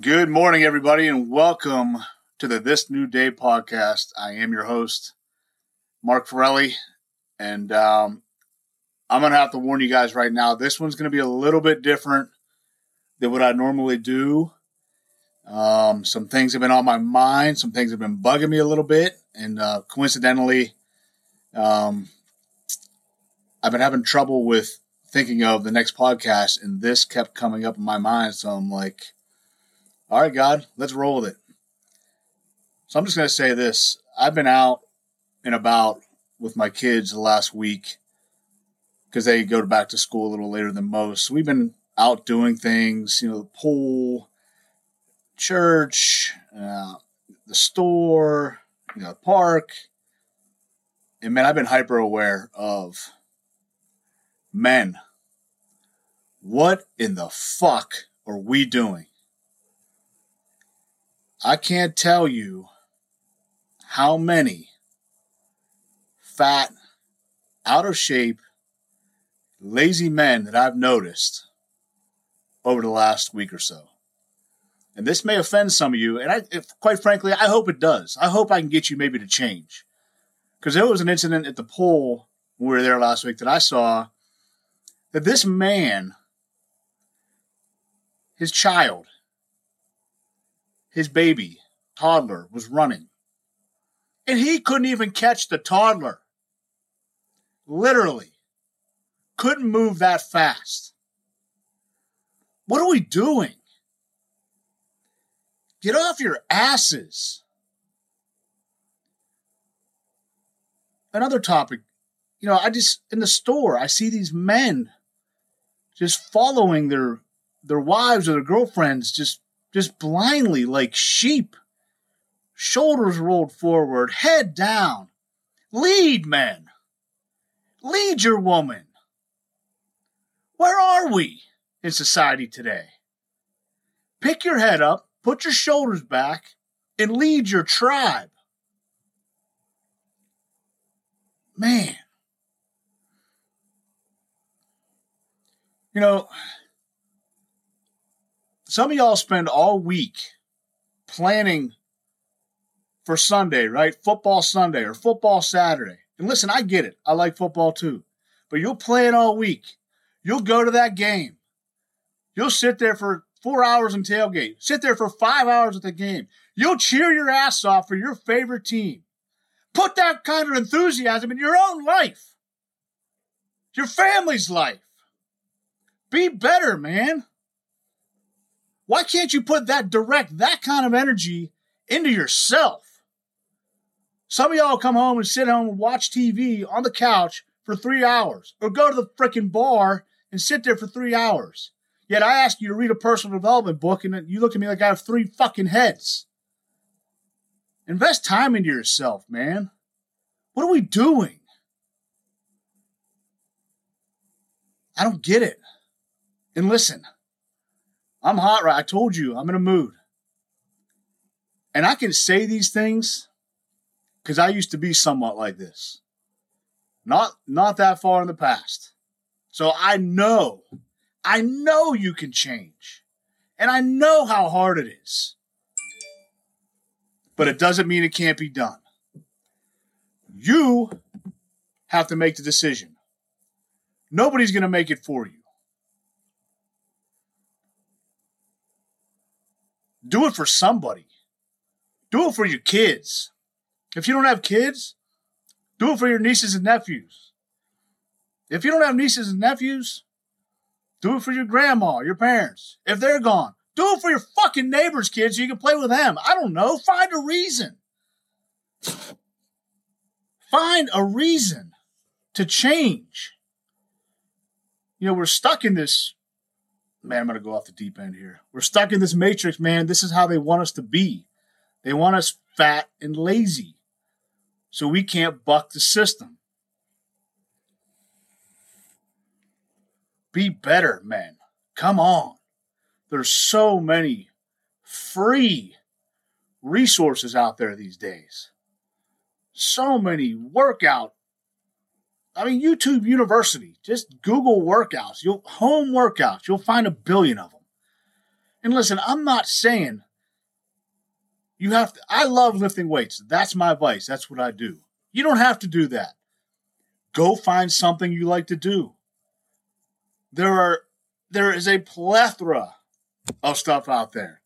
Good morning, everybody, and welcome to the This New Day podcast. I am your host, Mark Forelli, and um, I'm going to have to warn you guys right now. This one's going to be a little bit different than what I normally do. Um, some things have been on my mind, some things have been bugging me a little bit, and uh, coincidentally, um, I've been having trouble with thinking of the next podcast, and this kept coming up in my mind. So I'm like, all right, God, let's roll with it. So I'm just going to say this. I've been out and about with my kids the last week because they go back to school a little later than most. So we've been out doing things, you know, the pool, church, uh, the store, you know, the park. And man, I've been hyper aware of men. What in the fuck are we doing? I can't tell you how many fat, out of shape, lazy men that I've noticed over the last week or so. And this may offend some of you, and I, if, quite frankly, I hope it does. I hope I can get you maybe to change. Because there was an incident at the pool when we were there last week that I saw that this man, his child, his baby, toddler, was running. And he couldn't even catch the toddler. Literally. Couldn't move that fast. What are we doing? Get off your asses. Another topic, you know, I just in the store, I see these men just following their their wives or their girlfriends just just blindly like sheep. Shoulders rolled forward, head down. Lead, men. Lead your woman. Where are we in society today? Pick your head up, put your shoulders back, and lead your tribe. Man. You know, some of y'all spend all week planning for Sunday, right? Football Sunday or football Saturday. And listen, I get it. I like football too. But you'll plan all week. You'll go to that game. You'll sit there for four hours and tailgate. Sit there for five hours at the game. You'll cheer your ass off for your favorite team. Put that kind of enthusiasm in your own life, your family's life. Be better, man. Why can't you put that direct, that kind of energy into yourself? Some of y'all come home and sit home and watch TV on the couch for three hours or go to the freaking bar and sit there for three hours. Yet I ask you to read a personal development book and you look at me like I have three fucking heads. Invest time into yourself, man. What are we doing? I don't get it. And listen, I'm hot right. I told you I'm in a mood. And I can say these things because I used to be somewhat like this. Not not that far in the past. So I know, I know you can change. And I know how hard it is. But it doesn't mean it can't be done. You have to make the decision. Nobody's going to make it for you. Do it for somebody. Do it for your kids. If you don't have kids, do it for your nieces and nephews. If you don't have nieces and nephews, do it for your grandma, your parents. If they're gone, do it for your fucking neighbors' kids so you can play with them. I don't know. Find a reason. Find a reason to change. You know, we're stuck in this man, I'm going to go off the deep end here. We're stuck in this matrix, man. This is how they want us to be. They want us fat and lazy. So we can't buck the system. Be better, men. Come on. There's so many free resources out there these days. So many workout I mean, YouTube University. Just Google workouts. You'll home workouts. You'll find a billion of them. And listen, I'm not saying you have to, I love lifting weights. That's my vice. That's what I do. You don't have to do that. Go find something you like to do. There are there is a plethora of stuff out there.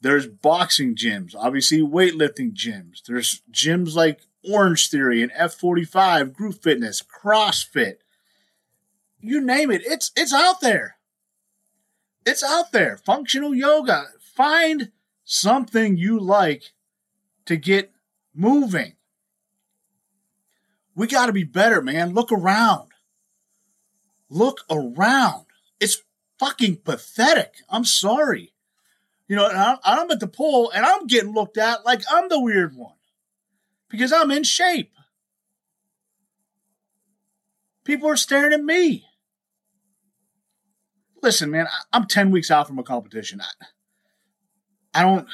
There's boxing gyms, obviously weightlifting gyms. There's gyms like Orange Theory and F45, Group Fitness, CrossFit. You name it, it's it's out there. It's out there. Functional yoga. Find something you like to get moving. We got to be better, man. Look around. Look around. It's fucking pathetic. I'm sorry. You know, I'm, I'm at the pool and I'm getting looked at like I'm the weird one because I'm in shape. People are staring at me. Listen, man, I'm 10 weeks out from a competition. I, I don't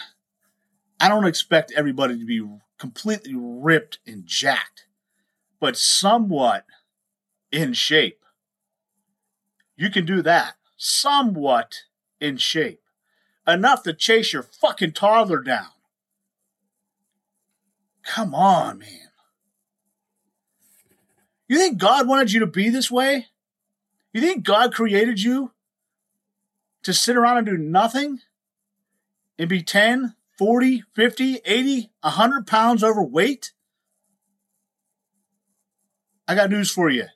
I don't expect everybody to be completely ripped and jacked, but somewhat in shape. You can do that. Somewhat in shape enough to chase your fucking toddler down. Come on, man. You think God wanted you to be this way? You think God created you to sit around and do nothing and be 10, 40, 50, 80, 100 pounds overweight? I got news for you.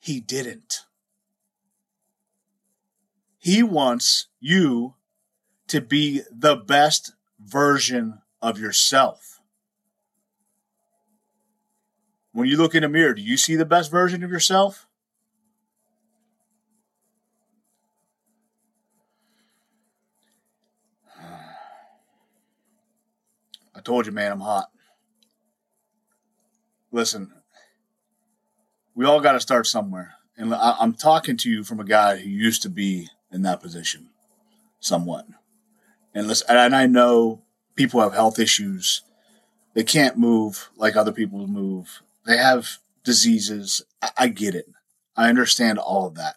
He didn't. He wants you to be the best version of yourself. When you look in a mirror, do you see the best version of yourself? I told you, man, I'm hot. Listen, we all got to start somewhere. And I'm talking to you from a guy who used to be in that position somewhat and listen, and I know people have health issues. They can't move like other people move. They have diseases. I, I get it. I understand all of that.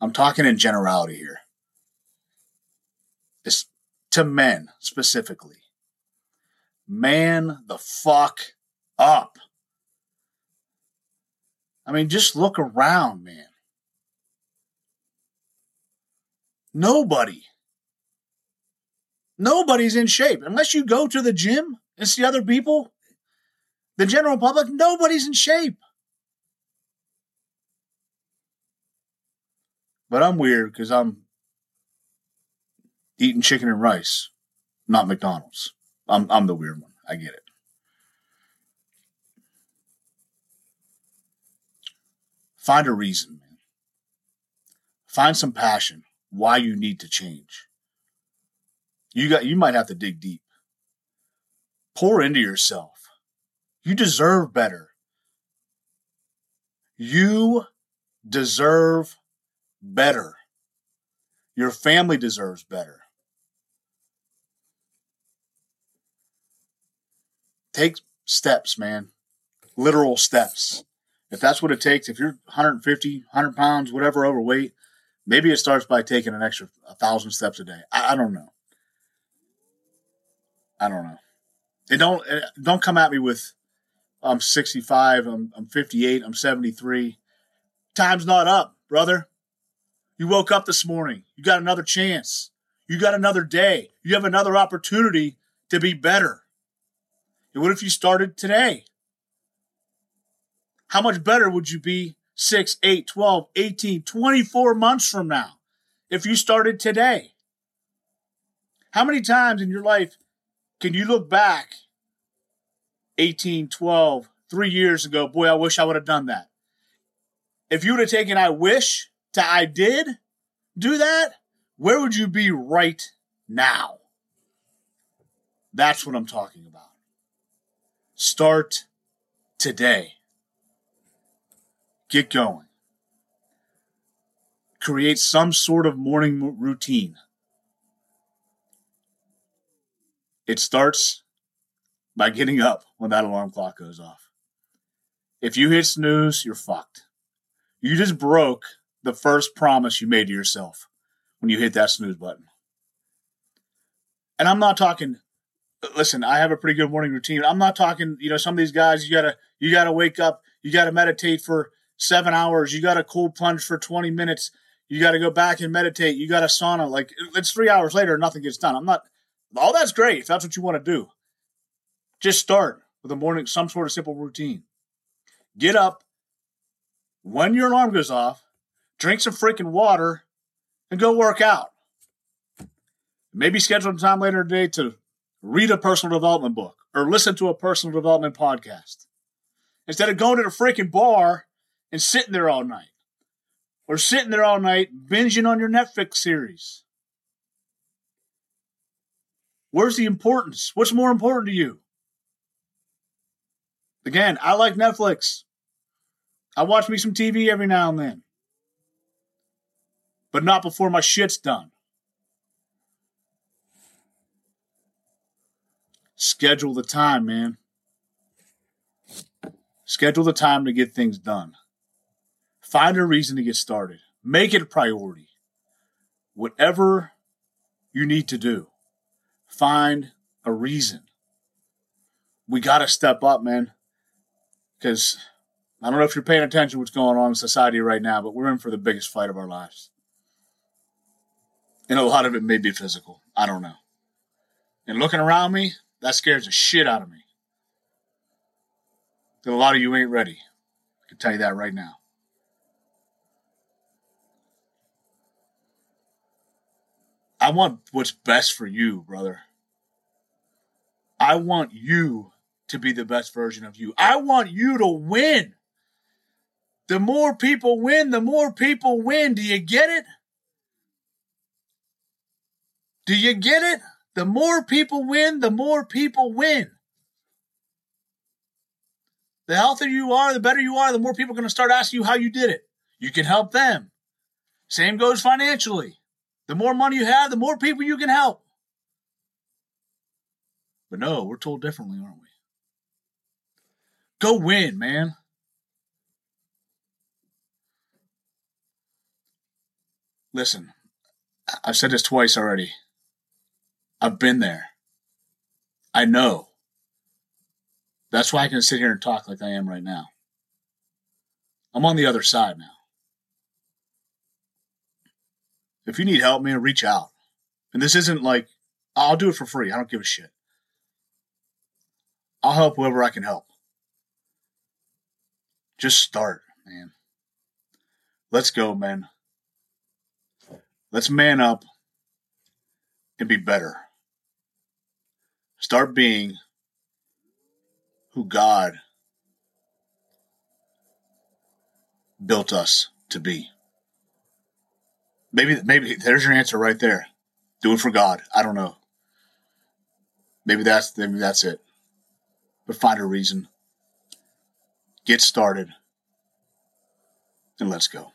I'm talking in generality here. It's to men specifically. Man the fuck up. I mean, just look around, man. Nobody Nobody's in shape. Unless you go to the gym and see other people, the general public, nobody's in shape. But I'm weird because I'm eating chicken and rice, not McDonald's. I'm, I'm the weird one. I get it. Find a reason, man. Find some passion why you need to change. You got you might have to dig deep. Pour into yourself. You deserve better. You deserve better. Your family deserves better. Take steps, man. Literal steps. If that's what it takes, if you're 150, 100 pounds, whatever overweight, maybe it starts by taking an extra 1,000 steps a day. I, I don't know. I don't know. They don't eh, don't come at me with I'm 65, I'm I'm 58, I'm 73. Time's not up, brother. You woke up this morning. You got another chance. You got another day. You have another opportunity to be better. And what if you started today? How much better would you be 6, 8, 12, 18, 24 months from now if you started today? How many times in your life can you look back 18, 12, three years ago? Boy, I wish I would have done that. If you would have taken I wish to I did do that, where would you be right now? That's what I'm talking about. Start today. Get going. Create some sort of morning routine. It starts by getting up when that alarm clock goes off. If you hit snooze, you're fucked. You just broke the first promise you made to yourself when you hit that snooze button. And I'm not talking listen, I have a pretty good morning routine. I'm not talking, you know, some of these guys you gotta you gotta wake up, you gotta meditate for seven hours, you gotta cold plunge for 20 minutes, you gotta go back and meditate, you gotta sauna. Like it's three hours later, nothing gets done. I'm not all that's great if that's what you want to do. Just start with a morning, some sort of simple routine. Get up when your alarm goes off, drink some freaking water, and go work out. Maybe schedule some time later today to read a personal development book or listen to a personal development podcast instead of going to the freaking bar and sitting there all night or sitting there all night binging on your Netflix series. Where's the importance? What's more important to you? Again, I like Netflix. I watch me some TV every now and then, but not before my shit's done. Schedule the time, man. Schedule the time to get things done. Find a reason to get started. Make it a priority. Whatever you need to do, find a reason. We got to step up, man. Because I don't know if you're paying attention to what's going on in society right now, but we're in for the biggest fight of our lives. And a lot of it may be physical. I don't know. And looking around me, that scares the shit out of me. And a lot of you ain't ready. I can tell you that right now. I want what's best for you, brother. I want you to be the best version of you. I want you to win. The more people win, the more people win. Do you get it? Do you get it? The more people win, the more people win. The healthier you are, the better you are, the more people are going to start asking you how you did it. You can help them. Same goes financially. The more money you have, the more people you can help. But no, we're told differently, aren't we? Go win, man. Listen, I've said this twice already. I've been there. I know. That's why I can sit here and talk like I am right now. I'm on the other side now. If you need help, man, reach out. And this isn't like, I'll do it for free. I don't give a shit. I'll help whoever I can help. Just start, man. Let's go, man. Let's man up and be better. Start being who God built us to be. Maybe maybe there's your answer right there. Do it for God. I don't know. Maybe that's maybe that's it. But find a reason. Get started. And let's go.